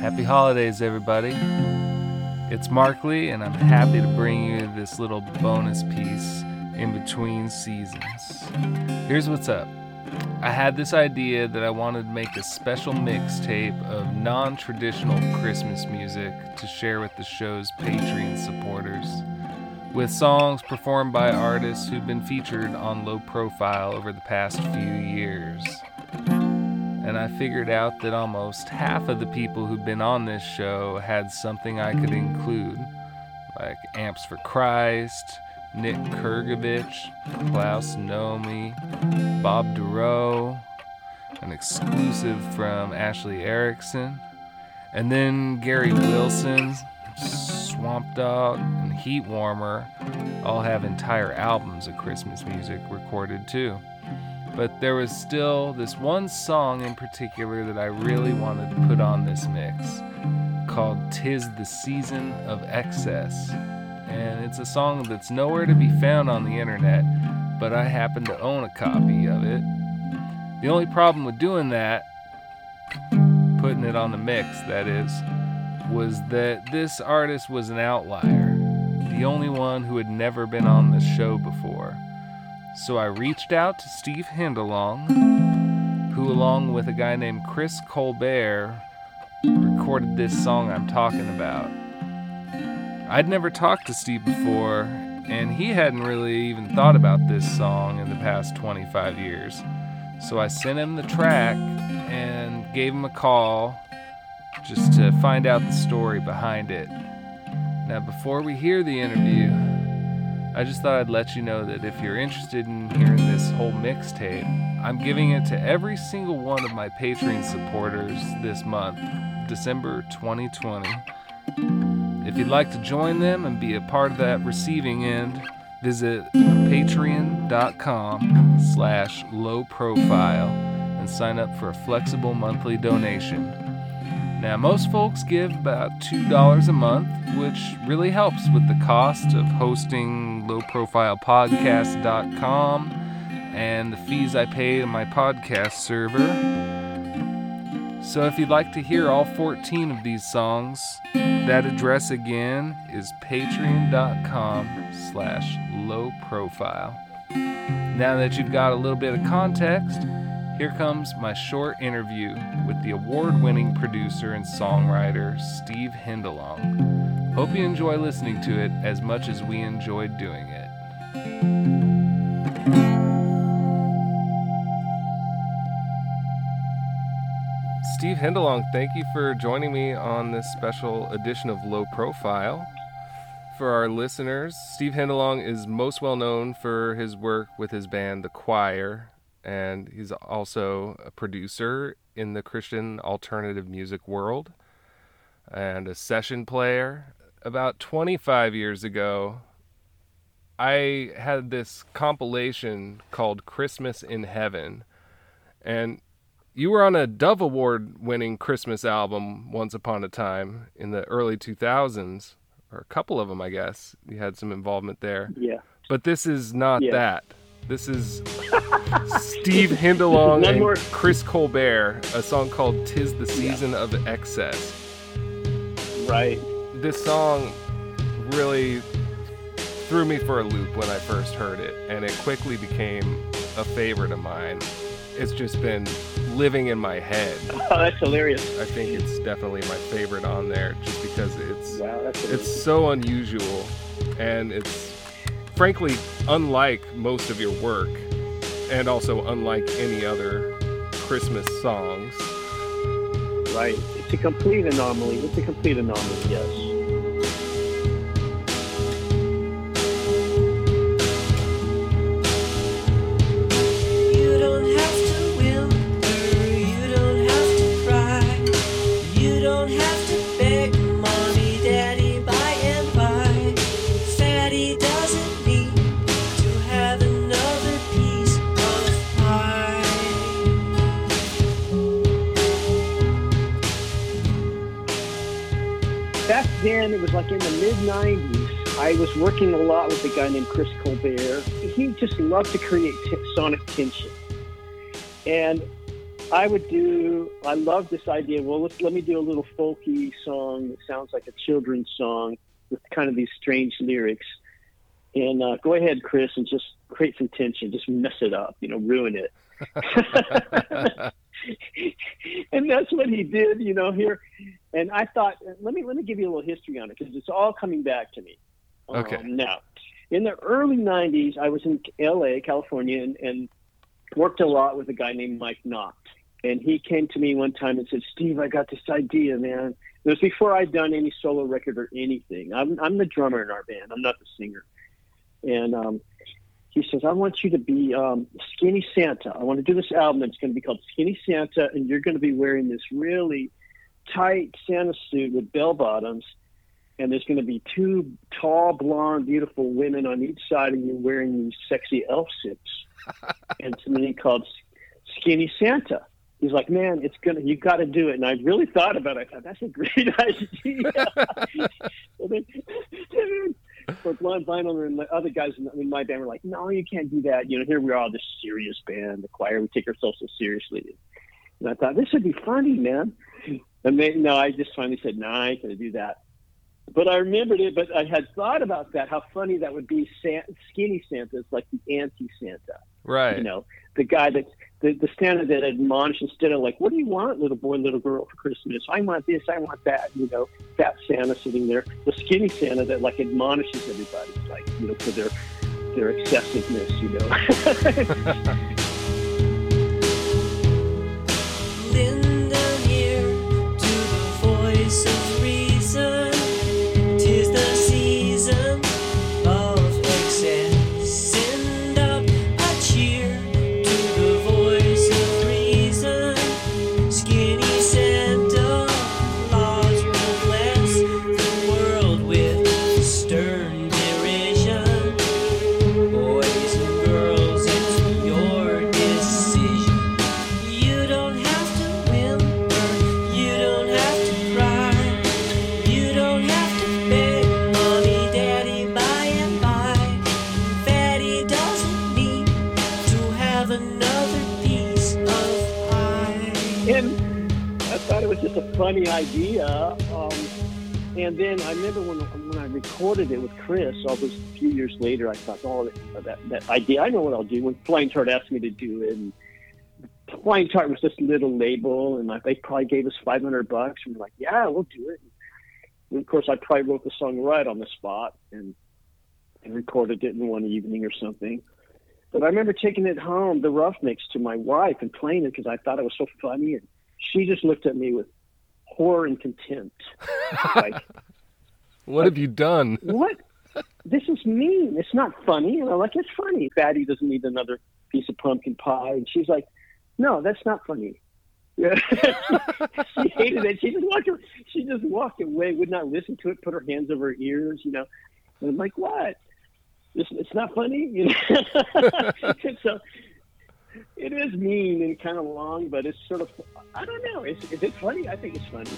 Happy holidays, everybody. It's Mark Lee, and I'm happy to bring you this little bonus piece in between seasons. Here's what's up I had this idea that I wanted to make a special mixtape of non traditional Christmas music to share with the show's Patreon supporters, with songs performed by artists who've been featured on low profile over the past few years. And I figured out that almost half of the people who've been on this show had something I could include, like Amps for Christ, Nick Kurgovich, Klaus Nomi, Bob Dorough, an exclusive from Ashley Erickson, and then Gary Wilson, Swamp Dogg, and Heat Warmer all have entire albums of Christmas music recorded too. But there was still this one song in particular that I really wanted to put on this mix called Tis the Season of Excess. And it's a song that's nowhere to be found on the internet, but I happen to own a copy of it. The only problem with doing that, putting it on the mix, that is, was that this artist was an outlier, the only one who had never been on the show before. So I reached out to Steve Hindalong, who, along with a guy named Chris Colbert, recorded this song I'm talking about. I'd never talked to Steve before, and he hadn't really even thought about this song in the past 25 years. So I sent him the track and gave him a call just to find out the story behind it. Now, before we hear the interview, I just thought I'd let you know that if you're interested in hearing this whole mixtape, I'm giving it to every single one of my Patreon supporters this month, December 2020. If you'd like to join them and be a part of that receiving end, visit patreon.com slash low profile and sign up for a flexible monthly donation. Now, most folks give about $2 a month, which really helps with the cost of hosting lowprofilepodcast.com and the fees I pay to my podcast server. So if you'd like to hear all 14 of these songs, that address again is patreon.com slash lowprofile. Now that you've got a little bit of context, here comes my short interview with the award winning producer and songwriter Steve Hindalong. Hope you enjoy listening to it as much as we enjoyed doing it. Steve Hindalong, thank you for joining me on this special edition of Low Profile. For our listeners, Steve Hindalong is most well known for his work with his band The Choir, and he's also a producer in the Christian alternative music world and a session player. About 25 years ago, I had this compilation called Christmas in Heaven. And you were on a Dove Award winning Christmas album once upon a time in the early 2000s, or a couple of them, I guess. You had some involvement there. Yeah. But this is not yeah. that. This is Steve Hindalong and more. Chris Colbert, a song called Tis the Season yeah. of Excess. Right. This song really threw me for a loop when I first heard it, and it quickly became a favorite of mine. It's just been living in my head. Oh, that's hilarious. I think it's definitely my favorite on there just because it's wow, it's so unusual and it's frankly unlike most of your work and also unlike any other Christmas songs. Right. It's a complete anomaly. It's a complete anomaly, yes. Like in the mid 90s. I was working a lot with a guy named Chris Colbert. He just loved to create t- sonic tension. And I would do, I love this idea. Well, let's, let me do a little folky song that sounds like a children's song with kind of these strange lyrics. And uh, go ahead, Chris, and just create some tension. Just mess it up, you know, ruin it. and that's what he did, you know, here. And I thought, let me let me give you a little history on it because it's all coming back to me. Okay. Um, now, in the early '90s, I was in L.A., California, and, and worked a lot with a guy named Mike Knott. And he came to me one time and said, "Steve, I got this idea, man." It was before I'd done any solo record or anything. I'm I'm the drummer in our band. I'm not the singer. And um, he says, I want you to be um, Skinny Santa. I want to do this album. It's going to be called Skinny Santa, and you're going to be wearing this really tight Santa suit with bell bottoms. And there's going to be two tall, blonde, beautiful women on each side of you wearing these sexy elf suits. and to me, called Skinny Santa. He's like, man, it's gonna, you got to do it. And I really thought about it. I thought that's a great idea. then, but Blonde Vinyl and the other guys in my band were like, no, you can't do that. You know, here we are, this serious band, the choir, we take ourselves so seriously. And I thought, this would be funny, man. And they, no, I just finally said, no, nah, I ain't going to do that. But I remembered it, but I had thought about that, how funny that would be. Skinny Santa is like the anti Santa. Right. You know, the guy that, the, the Santa that admonished instead of like, what do you want, little boy, little girl, for Christmas? I want this, I want that. You know, fat Santa sitting there. The skinny Santa that like admonishes everybody, like, you know, for their, their excessiveness, you know. idea. Um, and then I remember when when I recorded it with Chris, all those few years later, I thought, oh, that, that idea, I know what I'll do. When Flying Tart asked me to do it, and Flying Tart was this little label, and they probably gave us 500 bucks, and we're like, yeah, we'll do it. And of course, I probably wrote the song right on the spot and and recorded it in one evening or something. But I remember taking it home, the rough mix, to my wife and playing it because I thought it was so funny, and she just looked at me with horror and contempt. like, what like, have you done? What? This is mean. It's not funny. And I'm like, it's funny. Fatty doesn't need another piece of pumpkin pie. And she's like, no, that's not funny. Yeah. she hated it. She just walked. She just walked away. Would not listen to it. Put her hands over her ears. You know. And I'm like, what? It's, it's not funny. You know. so it is mean and kind of long, but it's sort of I don't know. Is, is it funny? I think it's funny.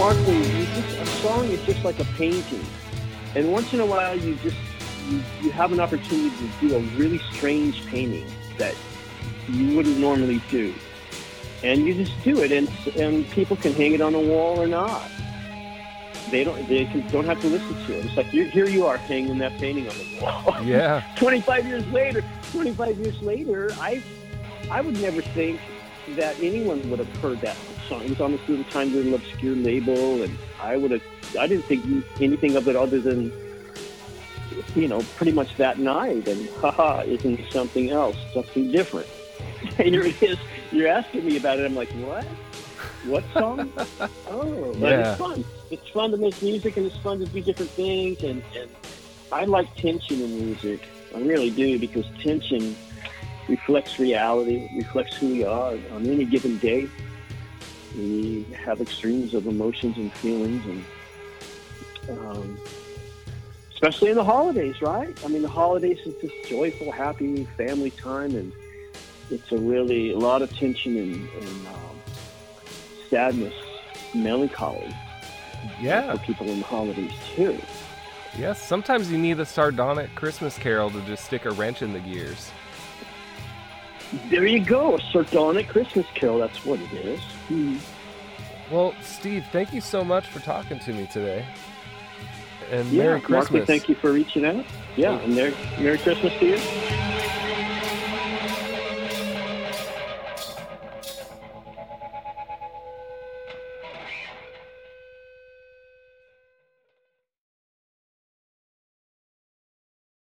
Mark Lee, you just, a song is just like a painting. And once in a while, you just you, you have an opportunity to do a really strange painting that you wouldn't normally do. And you just do it, and, and people can hang it on the wall or not. They don't. They can, don't have to listen to it. It's like you here you are hanging that painting on the wall. Yeah. 25 years later, 25 years later, I, I would never think that anyone would have heard that It was on this little tiny little obscure label, and I would have, I didn't think anything of it other than, you know, pretty much that night. And haha, isn't something else, something different? And here it is. You're asking me about it. I'm like, what? What song? oh, but Yeah. it's fun. It's fun to make music, and it's fun to do different things. And, and I like tension in music. I really do because tension reflects reality, reflects who we are on any given day. We have extremes of emotions and feelings, and um, especially in the holidays, right? I mean, the holidays is this joyful, happy family time, and it's a really a lot of tension and, and um, sadness, melancholy Yeah. for people in the holidays too. Yes. Sometimes you need a sardonic Christmas carol to just stick a wrench in the gears. There you go, a sardonic Christmas carol. That's what it is. Hmm. Well, Steve, thank you so much for talking to me today. And Yeah, Merry Mark Lee, Christmas. thank you for reaching out. Yeah, and Merry, Merry Christmas to you.